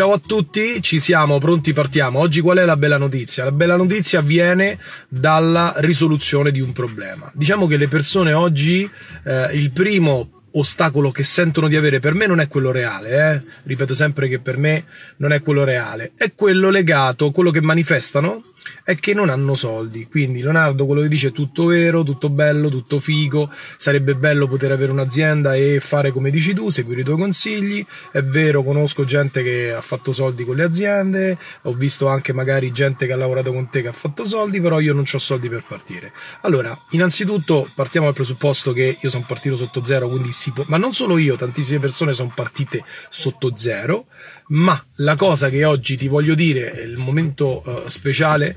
Ciao a tutti, ci siamo, pronti partiamo. Oggi qual è la bella notizia? La bella notizia viene dalla risoluzione di un problema. Diciamo che le persone oggi, eh, il primo ostacolo che sentono di avere per me non è quello reale, eh? ripeto sempre che per me non è quello reale, è quello legato, quello che manifestano è che non hanno soldi. Quindi Leonardo quello che dice è tutto vero, tutto bello, tutto figo, sarebbe bello poter avere un'azienda e fare come dici tu, seguire i tuoi consigli, è vero, conosco gente che ha fatto soldi con le aziende, ho visto anche magari gente che ha lavorato con te che ha fatto soldi, però io non ho soldi per partire. Allora, innanzitutto partiamo dal presupposto che io sono partito sotto zero, quindi si può, ma non solo io, tantissime persone sono partite sotto zero, ma la cosa che oggi ti voglio dire, il momento uh, speciale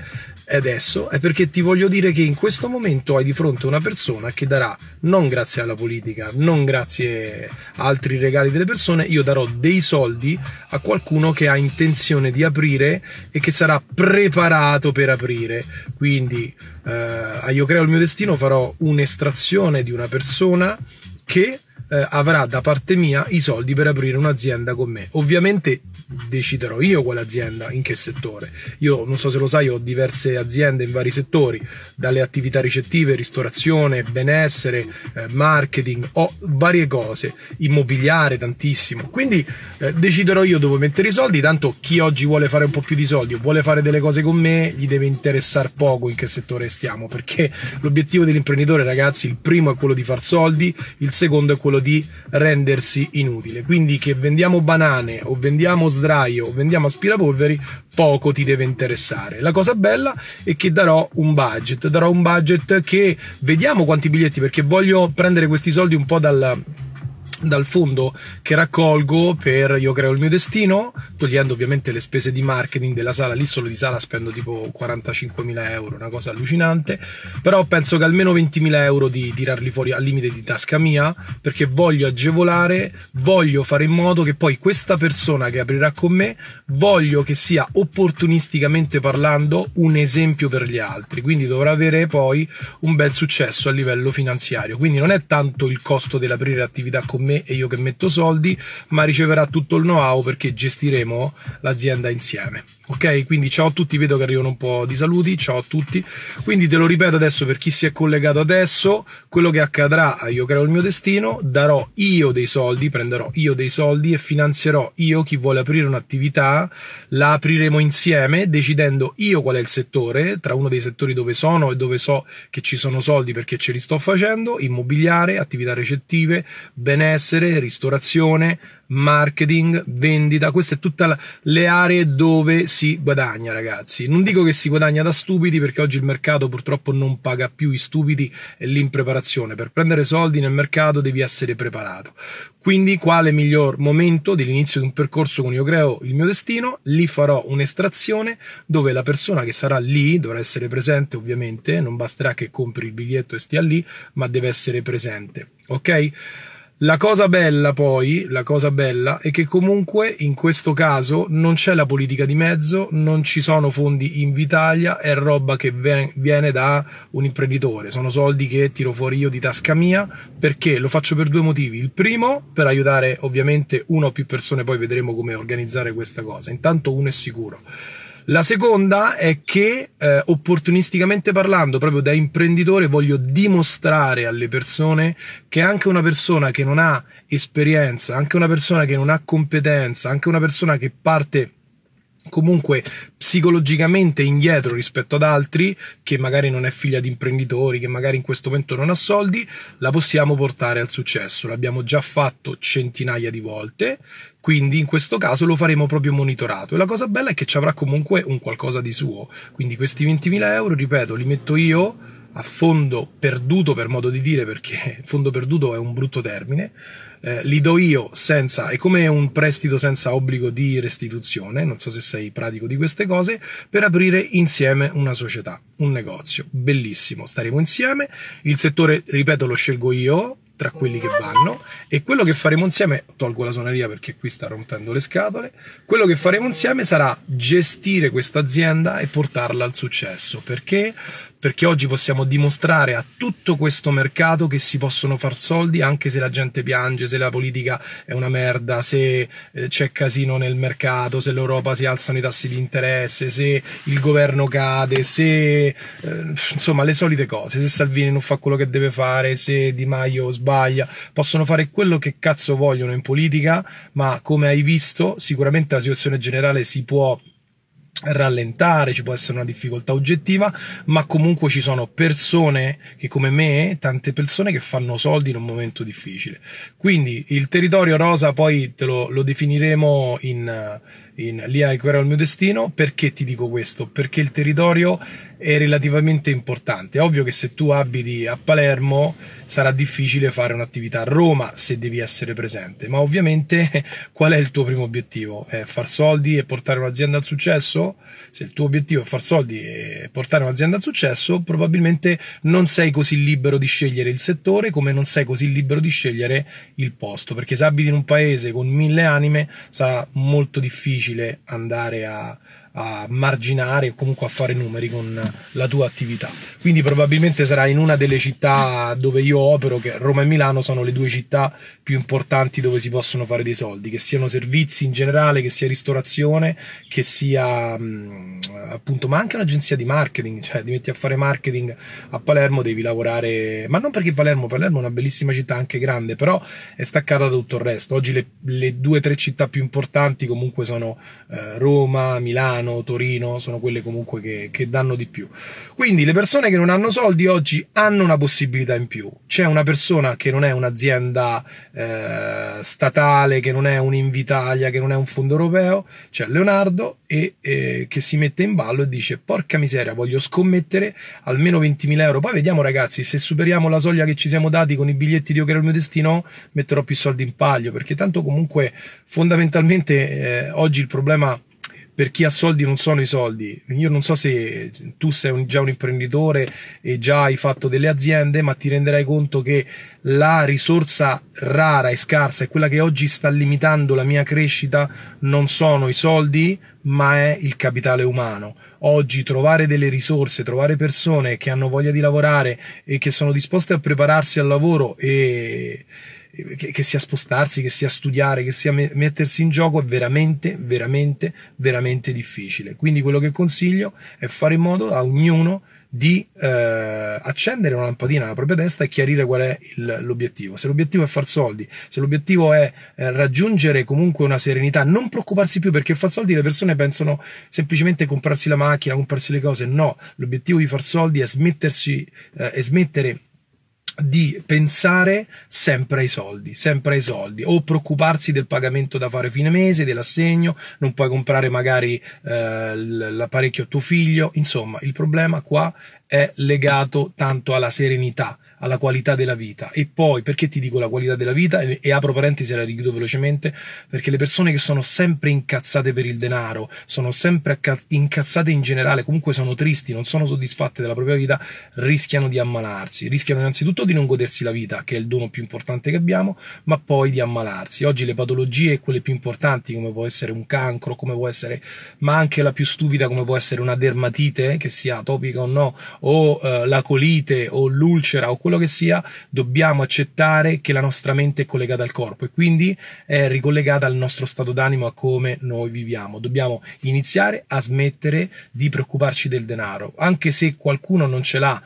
adesso, è perché ti voglio dire che in questo momento hai di fronte una persona che darà, non grazie alla politica, non grazie a altri regali delle persone, io darò dei soldi a qualcuno che ha intenzione di aprire e che sarà preparato per aprire. Quindi uh, io creo il mio destino, farò un'estrazione di una persona che eh, avrà da parte mia i soldi per aprire un'azienda con me. Ovviamente deciderò io quale azienda, in che settore. Io non so se lo sai, ho diverse aziende in vari settori, dalle attività ricettive, ristorazione, benessere, eh, marketing, ho varie cose, immobiliare tantissimo. Quindi eh, deciderò io dove mettere i soldi, tanto chi oggi vuole fare un po' più di soldi o vuole fare delle cose con me, gli deve interessare poco in che settore stiamo, perché l'obiettivo dell'imprenditore, ragazzi, il primo è quello di far soldi, il secondo è quello di rendersi inutile. Quindi che vendiamo banane o vendiamo sdraio o vendiamo aspirapolveri, poco ti deve interessare. La cosa bella è che darò un budget, darò un budget che vediamo quanti biglietti perché voglio prendere questi soldi un po' dal dal fondo che raccolgo per Io creo il mio destino, togliendo ovviamente le spese di marketing della sala, lì solo di sala spendo tipo 45.000 euro, una cosa allucinante, però penso che almeno 20.000 euro di tirarli fuori al limite di tasca mia, perché voglio agevolare, voglio fare in modo che poi questa persona che aprirà con me, voglio che sia opportunisticamente parlando un esempio per gli altri, quindi dovrà avere poi un bel successo a livello finanziario, quindi non è tanto il costo dell'aprire attività con me e io che metto soldi, ma riceverà tutto il know-how perché gestiremo l'azienda insieme. Ok, quindi ciao a tutti, vedo che arrivano un po' di saluti, ciao a tutti. Quindi te lo ripeto adesso per chi si è collegato adesso, quello che accadrà a Io creo il mio destino, darò io dei soldi, prenderò io dei soldi e finanzierò io chi vuole aprire un'attività, la apriremo insieme decidendo io qual è il settore, tra uno dei settori dove sono e dove so che ci sono soldi perché ce li sto facendo, immobiliare, attività recettive, benessere, ristorazione, marketing, vendita, queste sono tutte le aree dove si guadagna, ragazzi. Non dico che si guadagna da stupidi perché oggi il mercato purtroppo non paga più i stupidi e l'impreparazione. Per prendere soldi nel mercato devi essere preparato. Quindi quale miglior momento dell'inizio di un percorso con Io creo il mio destino? Lì farò un'estrazione dove la persona che sarà lì dovrà essere presente ovviamente, non basterà che compri il biglietto e stia lì, ma deve essere presente. Ok? La cosa bella poi, la cosa bella è che comunque in questo caso non c'è la politica di mezzo, non ci sono fondi in Vitalia, è roba che viene da un imprenditore, sono soldi che tiro fuori io di tasca mia perché lo faccio per due motivi. Il primo per aiutare ovviamente una o più persone, poi vedremo come organizzare questa cosa. Intanto uno è sicuro. La seconda è che, eh, opportunisticamente parlando, proprio da imprenditore, voglio dimostrare alle persone che anche una persona che non ha esperienza, anche una persona che non ha competenza, anche una persona che parte comunque psicologicamente indietro rispetto ad altri che magari non è figlia di imprenditori, che magari in questo momento non ha soldi, la possiamo portare al successo. L'abbiamo già fatto centinaia di volte, quindi in questo caso lo faremo proprio monitorato. E la cosa bella è che ci avrà comunque un qualcosa di suo. Quindi questi 20.000 euro, ripeto, li metto io a fondo perduto per modo di dire perché fondo perduto è un brutto termine eh, li do io senza è come un prestito senza obbligo di restituzione non so se sei pratico di queste cose per aprire insieme una società un negozio bellissimo staremo insieme il settore ripeto lo scelgo io tra quelli che vanno e quello che faremo insieme, tolgo la suoneria perché qui sta rompendo le scatole, quello che faremo insieme sarà gestire questa azienda e portarla al successo. Perché? Perché oggi possiamo dimostrare a tutto questo mercato che si possono far soldi anche se la gente piange, se la politica è una merda, se eh, c'è casino nel mercato, se l'Europa si alzano i tassi di interesse, se il governo cade, se eh, insomma le solite cose, se Salvini non fa quello che deve fare, se Di Maio sbaglia, possono fare quello che cazzo vogliono in politica, ma come hai visto sicuramente la situazione generale si può rallentare, ci può essere una difficoltà oggettiva, ma comunque ci sono persone che come me, tante persone che fanno soldi in un momento difficile. Quindi il territorio rosa poi te lo, lo definiremo in, in Lì hai il mio destino. Perché ti dico questo? Perché il territorio è relativamente importante. È ovvio che se tu abiti a Palermo sarà difficile fare un'attività a Roma se devi essere presente, ma ovviamente qual è il tuo primo obiettivo? È far soldi e portare un'azienda al successo? Se il tuo obiettivo è far soldi e portare un'azienda al successo, probabilmente non sei così libero di scegliere il settore come non sei così libero di scegliere il posto, perché se abiti in un paese con mille anime sarà molto difficile andare a a marginare o comunque a fare numeri con la tua attività. Quindi probabilmente sarà in una delle città dove io opero, che Roma e Milano sono le due città più importanti dove si possono fare dei soldi, che siano servizi in generale, che sia ristorazione, che sia mh, appunto, ma anche un'agenzia di marketing, cioè ti metti a fare marketing a Palermo, devi lavorare, ma non perché Palermo, Palermo è una bellissima città anche grande, però è staccata da tutto il resto. Oggi le, le due o tre città più importanti comunque sono eh, Roma, Milano, Milano, Torino, sono quelle comunque che, che, danno di più. Quindi le persone che non hanno soldi oggi hanno una possibilità in più. C'è una persona che non è un'azienda eh, statale, che non è un Invitalia, che non è un fondo europeo, c'è Leonardo e eh, che si mette in ballo e dice porca miseria, voglio scommettere almeno 20.000 euro. Poi vediamo ragazzi, se superiamo la soglia che ci siamo dati con i biglietti di Io era il mio destino, metterò più soldi in palio, perché tanto comunque fondamentalmente eh, oggi il problema per chi ha soldi non sono i soldi. Io non so se tu sei un, già un imprenditore e già hai fatto delle aziende, ma ti renderai conto che la risorsa rara e scarsa e quella che oggi sta limitando la mia crescita non sono i soldi, ma è il capitale umano. Oggi trovare delle risorse, trovare persone che hanno voglia di lavorare e che sono disposte a prepararsi al lavoro e che, che, sia spostarsi, che sia studiare, che sia mettersi in gioco è veramente, veramente, veramente difficile. Quindi quello che consiglio è fare in modo a ognuno di eh, accendere una lampadina nella propria testa e chiarire qual è il, l'obiettivo. Se l'obiettivo è far soldi, se l'obiettivo è eh, raggiungere comunque una serenità, non preoccuparsi più perché far soldi le persone pensano semplicemente comprarsi la macchina, comprarsi le cose. No, l'obiettivo di far soldi è smettersi, eh, è smettere di pensare sempre ai soldi, sempre ai soldi, o preoccuparsi del pagamento da fare fine mese, dell'assegno, non puoi comprare magari eh, l'apparecchio a tuo figlio, insomma, il problema qua è legato tanto alla serenità, alla qualità della vita. E poi, perché ti dico la qualità della vita? E, e apro parentesi e la richiudo velocemente, perché le persone che sono sempre incazzate per il denaro, sono sempre incazzate in generale, comunque sono tristi, non sono soddisfatte della propria vita, rischiano di ammalarsi. Rischiano innanzitutto di non godersi la vita, che è il dono più importante che abbiamo, ma poi di ammalarsi. Oggi le patologie, quelle più importanti, come può essere un cancro, come può essere, ma anche la più stupida, come può essere una dermatite, che sia atopica o no, o eh, la colite o l'ulcera o quello che sia, dobbiamo accettare che la nostra mente è collegata al corpo e quindi è ricollegata al nostro stato d'animo, a come noi viviamo. Dobbiamo iniziare a smettere di preoccuparci del denaro, anche se qualcuno non ce l'ha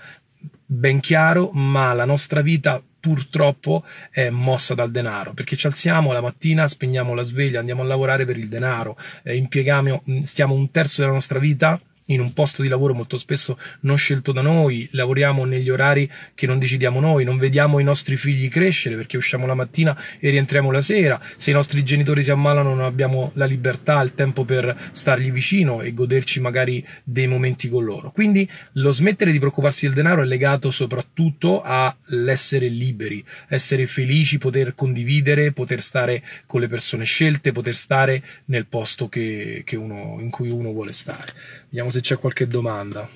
ben chiaro, ma la nostra vita purtroppo è mossa dal denaro, perché ci alziamo la mattina, spegniamo la sveglia, andiamo a lavorare per il denaro, eh, impieghiamo, stiamo un terzo della nostra vita in un posto di lavoro molto spesso non scelto da noi, lavoriamo negli orari che non decidiamo noi, non vediamo i nostri figli crescere perché usciamo la mattina e rientriamo la sera, se i nostri genitori si ammalano non abbiamo la libertà, il tempo per stargli vicino e goderci magari dei momenti con loro. Quindi lo smettere di preoccuparsi del denaro è legato soprattutto all'essere liberi, essere felici, poter condividere, poter stare con le persone scelte, poter stare nel posto che, che uno, in cui uno vuole stare. Vediamo se c'è qualche domanda.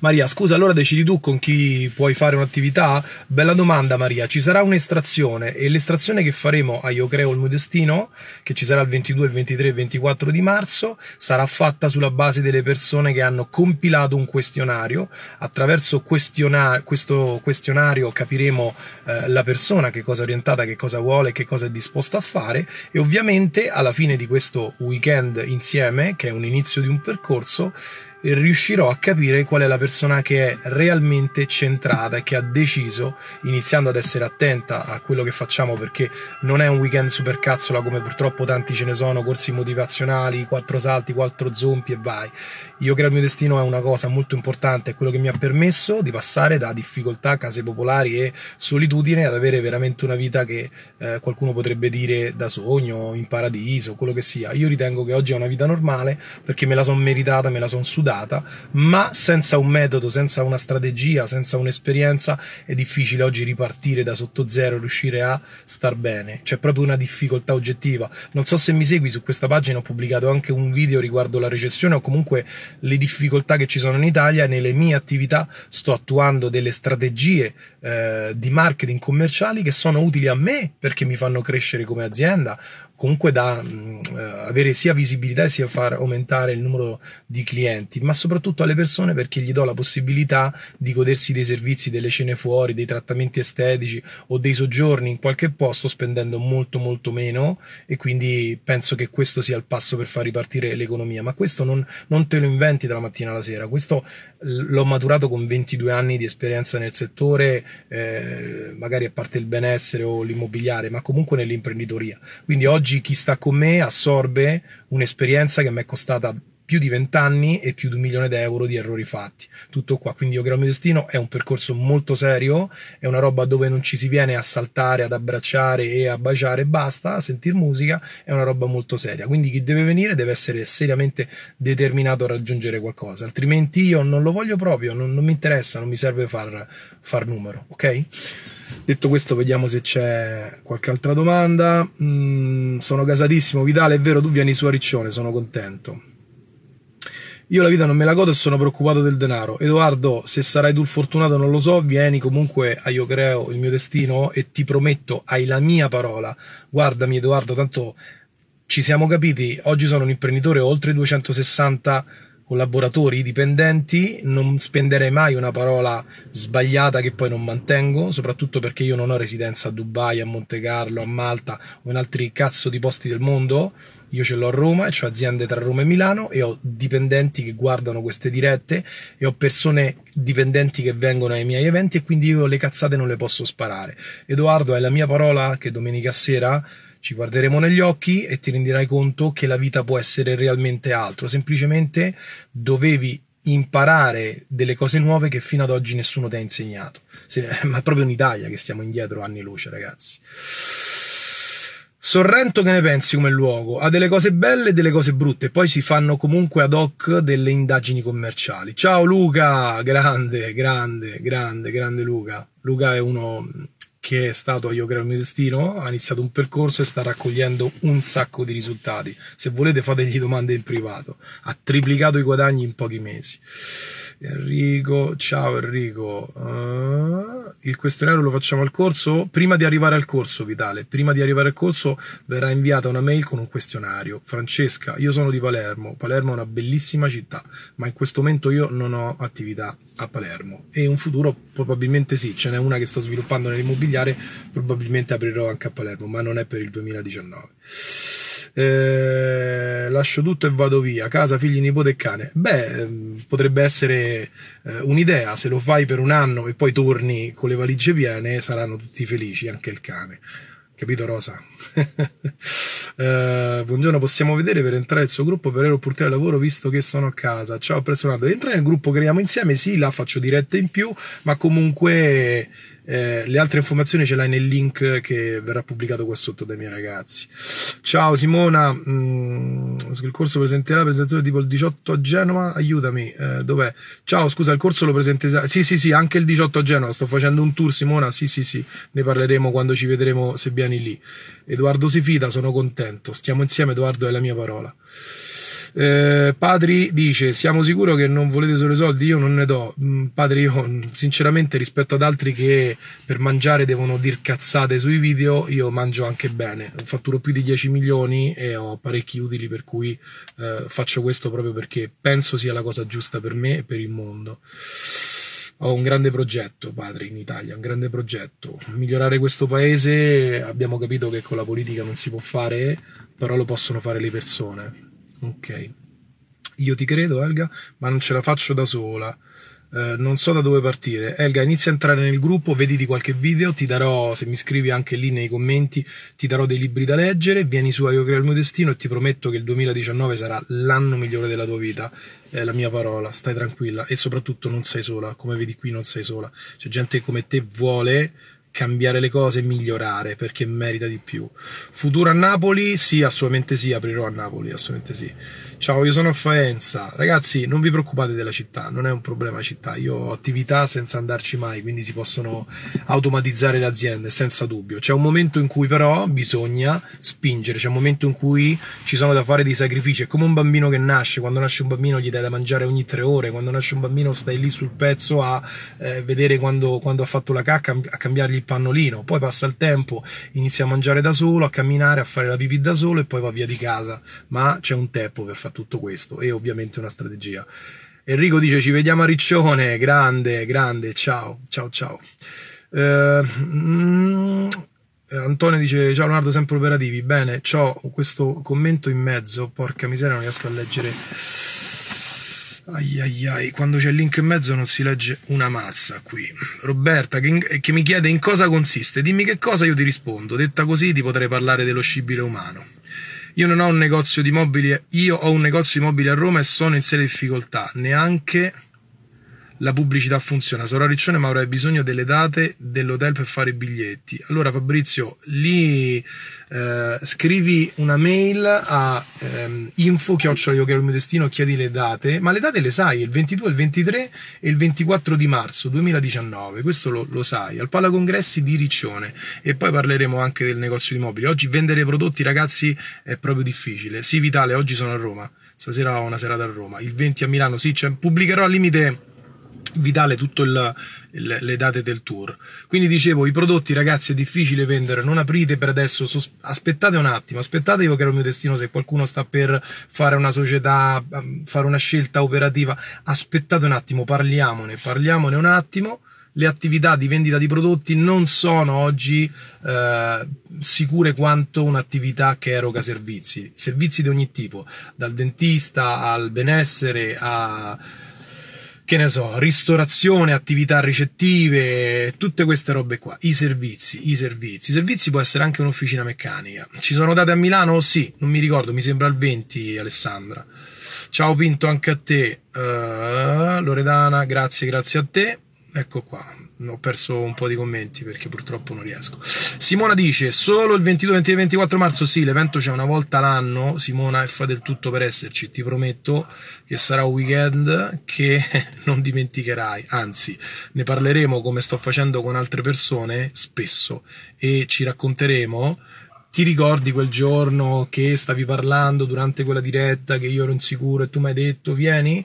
Maria, scusa, allora decidi tu con chi puoi fare un'attività? Bella domanda Maria, ci sarà un'estrazione e l'estrazione che faremo a Io Creo il mio destino, che ci sarà il 22, il 23 e il 24 di marzo, sarà fatta sulla base delle persone che hanno compilato un questionario. Attraverso questionar- questo questionario capiremo eh, la persona, che cosa è orientata, che cosa vuole, che cosa è disposta a fare e ovviamente alla fine di questo weekend insieme, che è un inizio di un percorso, riuscirò a capire qual è la persona che è realmente centrata e che ha deciso, iniziando ad essere attenta a quello che facciamo perché non è un weekend super cazzola come purtroppo tanti ce ne sono, corsi motivazionali, quattro salti, quattro zompi e vai. Io creo il mio destino è una cosa molto importante, è quello che mi ha permesso di passare da difficoltà, case popolari e solitudine ad avere veramente una vita che eh, qualcuno potrebbe dire da sogno, in paradiso, quello che sia. Io ritengo che oggi è una vita normale perché me la sono meritata, me la sono sudata, ma senza un metodo, senza una strategia, senza un'esperienza è difficile oggi ripartire da sotto zero, riuscire a star bene. C'è proprio una difficoltà oggettiva. Non so se mi segui su questa pagina, ho pubblicato anche un video riguardo la recessione o comunque le difficoltà che ci sono in Italia, nelle mie attività sto attuando delle strategie eh, di marketing commerciali che sono utili a me perché mi fanno crescere come azienda, comunque da mh, mm, eh, avere sia visibilità sia far aumentare il numero di clienti, ma soprattutto alle persone perché gli do la possibilità di godersi dei servizi, delle cene fuori, dei trattamenti estetici o dei soggiorni in qualche posto spendendo molto molto meno e quindi penso che questo sia il passo per far ripartire l'economia, ma questo non, non te lo inventi dalla mattina alla sera, questo l'ho maturato con 22 anni di esperienza nel settore, eh, magari a parte il benessere o l'immobiliare, ma comunque nell'imprenditoria. Quindi oggi oggi chi sta con me assorbe un'esperienza che mi è costata più di vent'anni e più di un milione di euro di errori fatti. Tutto qua. Quindi Io Creo Mio Destino è un percorso molto serio, è una roba dove non ci si viene a saltare, ad abbracciare e a baciare e basta, a sentire musica, è una roba molto seria. Quindi chi deve venire deve essere seriamente determinato a raggiungere qualcosa, altrimenti io non lo voglio proprio, non, non mi interessa, non mi serve far, far numero, ok? Detto questo, vediamo se c'è qualche altra domanda. Mm, sono gasatissimo, Vitale, è vero, tu vieni su a sono contento. Io la vita non me la godo e sono preoccupato del denaro. Edoardo, se sarai tu fortunato non lo so, vieni comunque a Io Creo il mio destino e ti prometto, hai la mia parola. Guardami Edoardo, tanto ci siamo capiti, oggi sono un imprenditore oltre 260 collaboratori, dipendenti, non spenderei mai una parola sbagliata che poi non mantengo, soprattutto perché io non ho residenza a Dubai, a Monte Carlo, a Malta o in altri cazzo di posti del mondo, io ce l'ho a Roma e ho aziende tra Roma e Milano e ho dipendenti che guardano queste dirette e ho persone dipendenti che vengono ai miei eventi e quindi io le cazzate non le posso sparare. Edoardo, è la mia parola che domenica sera ci guarderemo negli occhi e ti renderai conto che la vita può essere realmente altro. Semplicemente dovevi imparare delle cose nuove che fino ad oggi nessuno ti ha insegnato. Se, ma proprio in Italia che stiamo indietro anni luce, ragazzi. Sorrento che ne pensi come luogo? Ha delle cose belle e delle cose brutte, poi si fanno comunque ad hoc delle indagini commerciali. Ciao Luca, grande, grande, grande, grande Luca. Luca è uno che è stato Io Creo il mio destino, ha iniziato un percorso e sta raccogliendo un sacco di risultati. Se volete fategli domande in privato. Ha triplicato i guadagni in pochi mesi. Enrico, ciao Enrico. Uh, il questionario lo facciamo al corso? Prima di arrivare al corso, Vitale, prima di arrivare al corso verrà inviata una mail con un questionario. Francesca, io sono di Palermo. Palermo è una bellissima città, ma in questo momento io non ho attività a Palermo. E in futuro probabilmente sì, ce n'è una che sto sviluppando nell'immobiliare, probabilmente aprirò anche a Palermo, ma non è per il 2019 eh, lascio tutto e vado via, casa, figli, nipote e cane. Beh, potrebbe essere eh, un'idea, se lo fai per un anno e poi torni con le valigie piene, saranno tutti felici, anche il cane. Capito Rosa? eh, buongiorno, possiamo vedere per entrare nel suo gruppo per avere opportunità di lavoro visto che sono a casa. Ciao, presso Entra nel gruppo, creiamo insieme, sì, là faccio dirette in più, ma comunque eh, le altre informazioni ce l'hai nel link che verrà pubblicato qua sotto dai miei ragazzi. Ciao Simona, mm, il corso presenterà la presentazione tipo il 18 a Genova, aiutami, eh, dov'è? Ciao, scusa, il corso lo presenterà, sì sì sì, anche il 18 a Genova, sto facendo un tour Simona, sì sì sì, ne parleremo quando ci vedremo se vieni lì. Edoardo si fida, sono contento, stiamo insieme Edoardo è la mia parola. Eh, Padri dice: Siamo sicuri che non volete solo i soldi? Io non ne do. Mm, padri, io sinceramente rispetto ad altri che per mangiare devono dir cazzate sui video, io mangio anche bene. Fatturo più di 10 milioni e ho parecchi utili, per cui eh, faccio questo proprio perché penso sia la cosa giusta per me e per il mondo. Ho un grande progetto, padre, in Italia, un grande progetto. Migliorare questo paese, abbiamo capito che con la politica non si può fare, però lo possono fare le persone Ok. Io ti credo, Elga, ma non ce la faccio da sola. Eh, non so da dove partire. Elga, inizia a entrare nel gruppo, vedi di qualche video, ti darò, se mi scrivi anche lì nei commenti, ti darò dei libri da leggere, vieni su a Io creo il mio destino e ti prometto che il 2019 sarà l'anno migliore della tua vita. È la mia parola, stai tranquilla e soprattutto non sei sola, come vedi qui non sei sola. C'è gente come te vuole cambiare le cose e migliorare perché merita di più. Futuro a Napoli? Sì, assolutamente sì, aprirò a Napoli, assolutamente sì. Ciao, io sono a Faenza. Ragazzi, non vi preoccupate della città, non è un problema città. Io ho attività senza andarci mai, quindi si possono automatizzare le aziende senza dubbio. C'è un momento in cui però bisogna spingere, c'è un momento in cui ci sono da fare dei sacrifici. È come un bambino che nasce, quando nasce un bambino gli dai da mangiare ogni tre ore, quando nasce un bambino stai lì sul pezzo a eh, vedere quando, quando ha fatto la cacca, a cambiargli il pannolino. Poi passa il tempo, inizia a mangiare da solo, a camminare, a fare la pipì da solo e poi va via di casa. Ma c'è un tempo per fare fa tutto questo e ovviamente una strategia. Enrico dice ci vediamo a Riccione, grande, grande, ciao, ciao, ciao. Eh, mm, Antonio dice ciao Leonardo, sempre operativi, bene, ho questo commento in mezzo, porca miseria non riesco a leggere. Ai ai ai, quando c'è il link in mezzo non si legge una mazza qui. Roberta che, che mi chiede in cosa consiste, dimmi che cosa io ti rispondo, detta così ti potrei parlare dello scibile umano. Io non ho un negozio di mobili, io ho un negozio di mobili a Roma e sono in serie difficoltà, neanche la pubblicità funziona. Sarò riccione ma avrei bisogno delle date dell'hotel per fare i biglietti. Allora Fabrizio, lì eh, scrivi una mail a ehm, info chiocciola io che il mio destino, chiedi le date, ma le date le sai, il 22, il 23 e il 24 di marzo 2019, questo lo, lo sai, al Pala Congressi di Riccione e poi parleremo anche del negozio di mobili. Oggi vendere prodotti ragazzi è proprio difficile. Sì Vitale, oggi sono a Roma, stasera ho una serata a Roma, il 20 a Milano, sì, cioè, pubblicherò al limite vi dà tutte le date del tour. Quindi dicevo, i prodotti ragazzi è difficile vendere, non aprite per adesso, aspettate un attimo, aspettate io che ero il mio destino, se qualcuno sta per fare una società, mm, fare una scelta operativa, aspettate un attimo, parliamone, parliamone un attimo. Le attività di vendita di prodotti non sono oggi eh, sicure quanto un'attività che eroga servizi, servizi di ogni tipo, dal dentista al benessere a che ne so, ristorazione, attività ricettive, tutte queste robe qua, i servizi, i servizi. I servizi può essere anche un'officina meccanica. Ci sono date a Milano? sì, non mi ricordo, mi sembra il 20, Alessandra. Ciao Pinto anche a te, uh, Loredana, grazie, grazie a te. Ecco qua, ho perso un po' di commenti perché purtroppo non riesco. Simona dice: Solo il 22, 23 e 24 marzo. Sì, l'evento c'è una volta l'anno. Simona, e fa del tutto per esserci. Ti prometto che sarà un weekend che non dimenticherai. Anzi, ne parleremo come sto facendo con altre persone spesso e ci racconteremo ti ricordi quel giorno che stavi parlando durante quella diretta che io ero insicuro e tu mi hai detto vieni?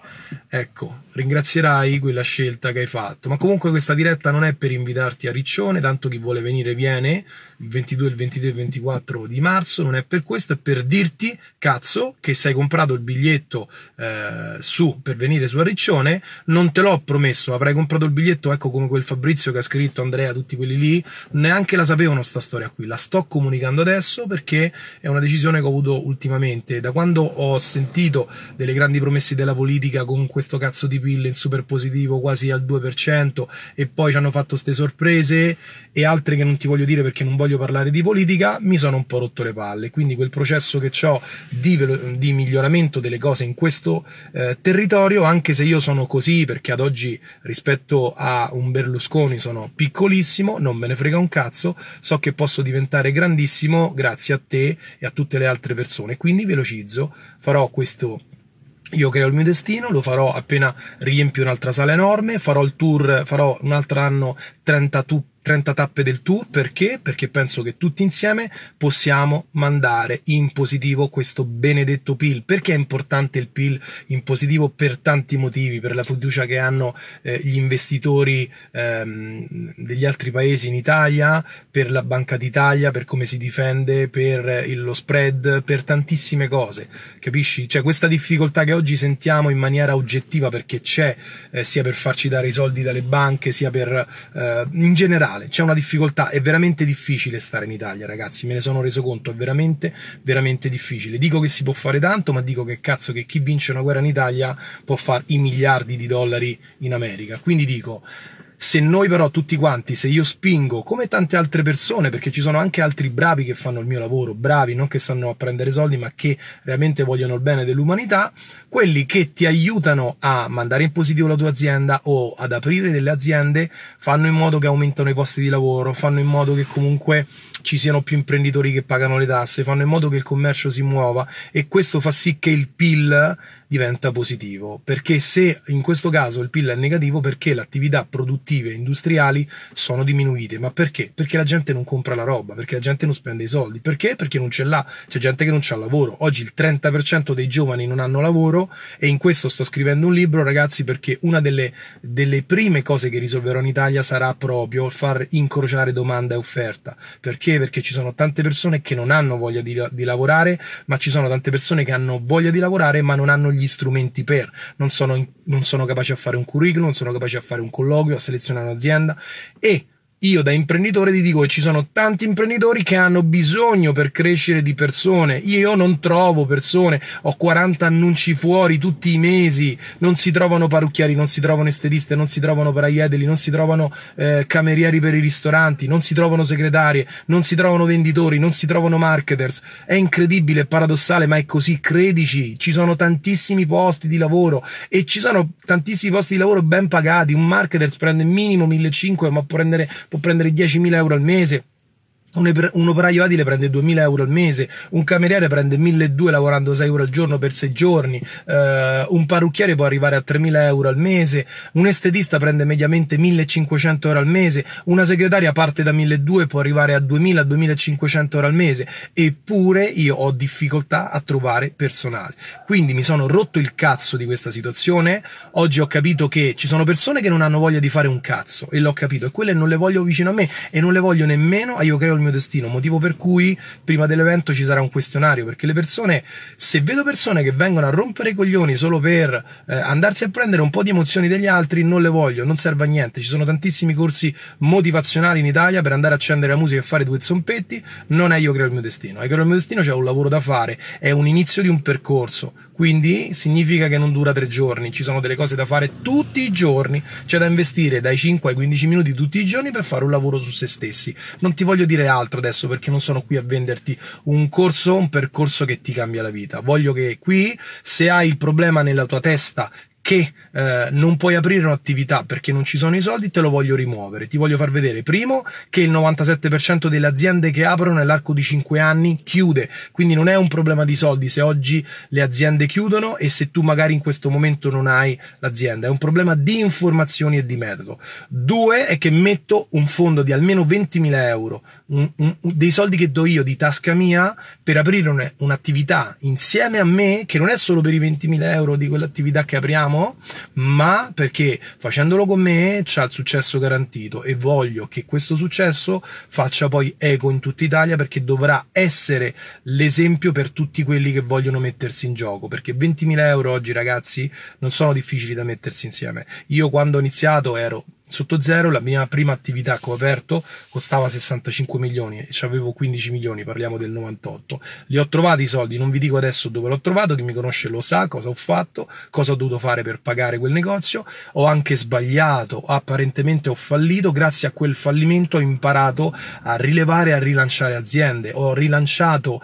Ecco, ringrazierai quella scelta che hai fatto. Ma comunque questa diretta non è per invitarti a Riccione, tanto chi vuole venire viene, il 22, il 23 e il 24 di marzo, non è per questo, è per dirti, cazzo, che se hai comprato il biglietto eh, su per venire su a Riccione, non te l'ho promesso, avrai comprato il biglietto, ecco come quel Fabrizio che ha scritto Andrea, tutti quelli lì, neanche la sapevano sta storia qui, la sto comunicando adesso perché è una decisione che ho avuto ultimamente, da quando ho sentito delle grandi promesse della politica con questo cazzo di pille in super positivo quasi al 2% e poi ci hanno fatto queste sorprese e altre che non ti voglio dire perché non voglio parlare di politica, mi sono un po' rotto le palle. Quindi quel processo che ho di, di, miglioramento delle cose in questo eh, territorio, anche se io sono così perché ad oggi rispetto a un Berlusconi sono piccolissimo, non me ne frega un cazzo, so che posso diventare grandissimo grazie a te e a tutte le altre persone. Quindi velocizzo, farò questo io creo il mio destino, lo farò appena riempio un'altra sala enorme, farò il tour, farò un altro anno 32 30 tappe del tour perché? Perché penso che tutti insieme possiamo mandare in positivo questo benedetto PIL. Perché è importante il PIL in positivo? Per tanti motivi, per la fiducia che hanno eh, gli investitori ehm, degli altri paesi in Italia, per la Banca d'Italia, per come si difende, per il, lo spread, per tantissime cose. Capisci? Cioè questa difficoltà che oggi sentiamo in maniera oggettiva perché c'è, eh, sia per farci dare i soldi dalle banche, sia per eh, in generale generale c'è una difficoltà, è veramente difficile stare in Italia, ragazzi, me ne sono reso conto, è veramente, veramente difficile. Dico che si può fare tanto, ma dico che cazzo che chi vince una guerra in Italia può fare i miliardi di dollari in America. Quindi dico, se noi però tutti quanti, se io spingo, come tante altre persone, perché ci sono anche altri bravi che fanno il mio lavoro, bravi, non che stanno a prendere soldi, ma che realmente vogliono il bene dell'umanità, quelli che ti aiutano a mandare in positivo la tua azienda o ad aprire delle aziende, fanno in modo che aumentano i posti di lavoro, fanno in modo che comunque ci siano più imprenditori che pagano le tasse, fanno in modo che il commercio si muova e questo fa sì che il PIL diventa positivo, perché se in questo caso il PIL è negativo perché le attività produttive industriali sono diminuite, ma perché? Perché la gente non compra la roba, perché la gente non spende i soldi, perché? Perché non ce l'ha, c'è gente che non c'ha lavoro, oggi il 30% dei giovani non hanno lavoro e in questo sto scrivendo un libro ragazzi perché una delle, delle prime cose che risolverò in Italia sarà proprio far incrociare domanda e offerta, perché? Perché ci sono tante persone che non hanno voglia di, di lavorare, ma ci sono tante persone che hanno voglia di lavorare ma non hanno gli gli strumenti per, non sono, non sono capaci a fare un curriculum, non sono capaci a fare un colloquio, a selezionare un'azienda. E io da imprenditore ti dico che ci sono tanti imprenditori che hanno bisogno per crescere di persone. Io non trovo persone, ho 40 annunci fuori tutti i mesi, non si trovano parrucchiari, non si trovano estetiste, non si trovano paraiedeli, non si trovano eh, camerieri per i ristoranti, non si trovano segretarie, non si trovano venditori, non si trovano marketers. È incredibile, è paradossale, ma è così, credici, ci sono tantissimi posti di lavoro e ci sono tantissimi posti di lavoro ben pagati. Un marketer prende minimo 1500, ma può prendere può prendere 10.000 euro al mese, un operaio adile prende 2000 euro al mese, un cameriere prende 1200 lavorando 6 euro al giorno per 6 giorni, uh, un parrucchiere può arrivare a 3000 euro al mese, un estetista prende mediamente 1500 euro al mese, una segretaria parte da 1200 e può arrivare a 2000-2500 euro al mese, eppure io ho difficoltà a trovare personale. Quindi mi sono rotto il cazzo di questa situazione, oggi ho capito che ci sono persone che non hanno voglia di fare un cazzo e l'ho capito e quelle non le voglio vicino a me e non le voglio nemmeno, io creo il mio destino, motivo per cui prima dell'evento ci sarà un questionario, perché le persone, se vedo persone che vengono a rompere i coglioni solo per eh, andarsi a prendere un po' di emozioni degli altri, non le voglio, non serve a niente, ci sono tantissimi corsi motivazionali in Italia per andare a accendere la musica e fare due zompetti, non è io creo il mio destino, io creo il mio destino, c'è un lavoro da fare, è un inizio di un percorso, quindi significa che non dura tre giorni, ci sono delle cose da fare tutti i giorni, c'è da investire dai 5 ai 15 minuti tutti i giorni per fare un lavoro su se stessi. Non ti voglio dire altro adesso perché non sono qui a venderti un corso, un percorso che ti cambia la vita. Voglio che qui, se hai il problema nella tua testa che eh, non puoi aprire un'attività perché non ci sono i soldi, te lo voglio rimuovere. Ti voglio far vedere, primo, che il 97% delle aziende che aprono nell'arco di 5 anni chiude, quindi non è un problema di soldi se oggi le aziende chiudono e se tu magari in questo momento non hai l'azienda, è un problema di informazioni e di metodo. Due è che metto un fondo di almeno 20.000 euro, un, un, dei soldi che do io di tasca mia per aprire un'attività insieme a me, che non è solo per i 20.000 euro di quell'attività che apriamo, facciamo, ma perché facendolo con me c'ha il successo garantito e voglio che questo successo faccia poi eco in tutta Italia perché dovrà essere l'esempio per tutti quelli che vogliono mettersi in gioco, perché 20.000 euro oggi ragazzi non sono difficili da mettersi insieme. Io quando ho iniziato ero sotto zero la mia prima attività che ho aperto costava 65 milioni e avevo 15 milioni, parliamo del 98. Li ho trovati i soldi, non vi dico adesso dove l'ho trovato, chi mi conosce lo sa cosa ho fatto, cosa ho dovuto fare per pagare quel negozio. Ho anche sbagliato, apparentemente ho fallito, grazie a quel fallimento ho imparato a rilevare e a rilanciare aziende. Ho rilanciato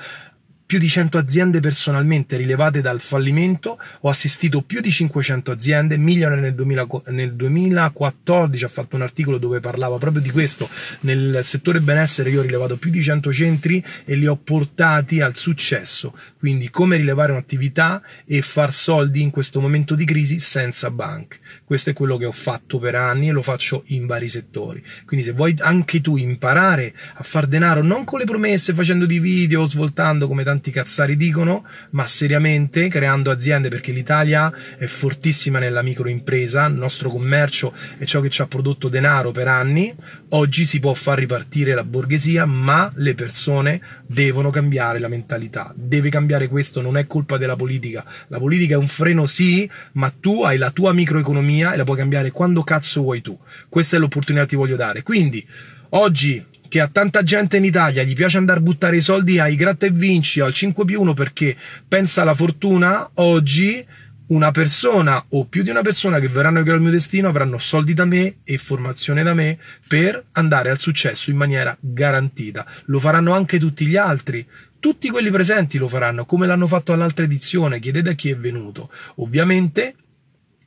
più di 100 aziende personalmente rilevate dal fallimento, ho assistito più di 500 aziende, Milione nel, 2000, nel 2014 ha fatto un articolo dove parlava proprio di questo, nel settore benessere io ho rilevato più di 100 centri e li ho portati al successo, quindi come rilevare un'attività e far soldi in questo momento di crisi senza bank. Questo è quello che ho fatto per anni e lo faccio in vari settori. Quindi se vuoi anche tu imparare a far denaro non con le promesse, facendo di video, svoltando come tanti cazzari dicono, ma seriamente creando aziende perché l'Italia è fortissima nella microimpresa, il nostro commercio è ciò che ci ha prodotto denaro per anni, oggi si può far ripartire la borghesia, ma le persone devono cambiare la mentalità, deve cambiare questo, non è colpa della politica, la politica è un freno sì, ma tu hai la tua microeconomia e la puoi cambiare quando cazzo vuoi tu, questa è l'opportunità che ti voglio dare, quindi oggi che a tanta gente in Italia gli piace andare a buttare i soldi ai gratta e vinci o al 5 più 1 perché pensa alla fortuna, oggi una persona o più di una persona che verranno a creare il mio destino avranno soldi da me e formazione da me per andare al successo in maniera garantita. Lo faranno anche tutti gli altri. Tutti quelli presenti lo faranno come l'hanno fatto all'altra edizione. Chiedete a chi è venuto. Ovviamente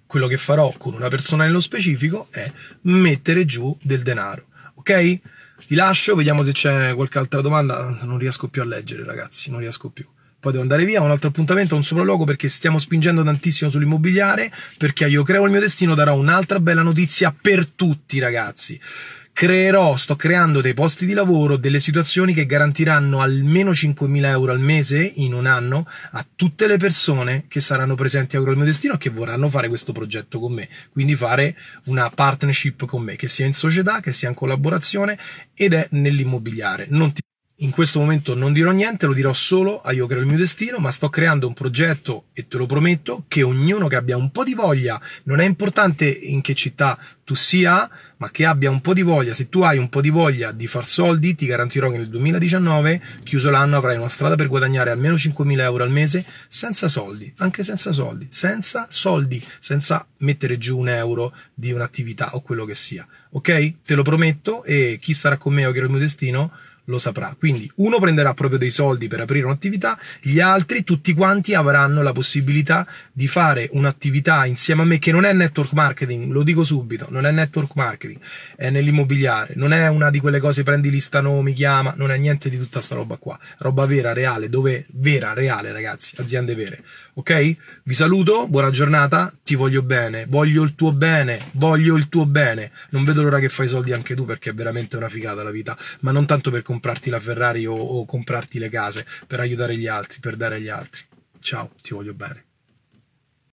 quello che farò con una persona nello specifico è mettere giù del denaro. Ok? Vi lascio, vediamo se c'è qualche altra domanda. Non riesco più a leggere, ragazzi, non riesco più. Poi devo andare via, un altro appuntamento, un sopralluogo perché stiamo spingendo tantissimo sull'immobiliare, perché io creo il mio destino, darò un'altra bella notizia per tutti, ragazzi creerò, sto creando dei posti di lavoro, delle situazioni che garantiranno almeno 5.000 euro al mese in un anno a tutte le persone che saranno presenti a Euro il mio destino e che vorranno fare questo progetto con me. Quindi fare una partnership con me, che sia in società, che sia in collaborazione ed è nell'immobiliare. Non ti in questo momento non dirò niente, lo dirò solo a Io Creo il mio destino, ma sto creando un progetto e te lo prometto che ognuno che abbia un po' di voglia, non è importante in che città tu sia, ma che abbia un po' di voglia, se tu hai un po' di voglia di far soldi, ti garantirò che nel 2019, chiuso l'anno, avrai una strada per guadagnare almeno 5.000 euro al mese senza soldi, anche senza soldi, senza soldi, senza mettere giù un euro di un'attività o quello che sia. Ok? Te lo prometto e chi sarà con me o Creo il mio destino lo saprà. Quindi uno prenderà proprio dei soldi per aprire un'attività, gli altri tutti quanti avranno la possibilità di fare un'attività insieme a me che non è network marketing, lo dico subito, non è network marketing, è nell'immobiliare, non è una di quelle cose prendi lista nomi, chiama, non è niente di tutta sta roba qua, roba vera, reale, dove vera, reale ragazzi, aziende vere. Ok? Vi saluto, buona giornata, ti voglio bene, voglio il tuo bene, voglio il tuo bene. Non vedo l'ora che fai soldi anche tu perché è veramente una figata la vita, ma non tanto per comprarti la Ferrari o, o comprarti le case, per aiutare gli altri, per dare agli altri. Ciao, ti voglio bene.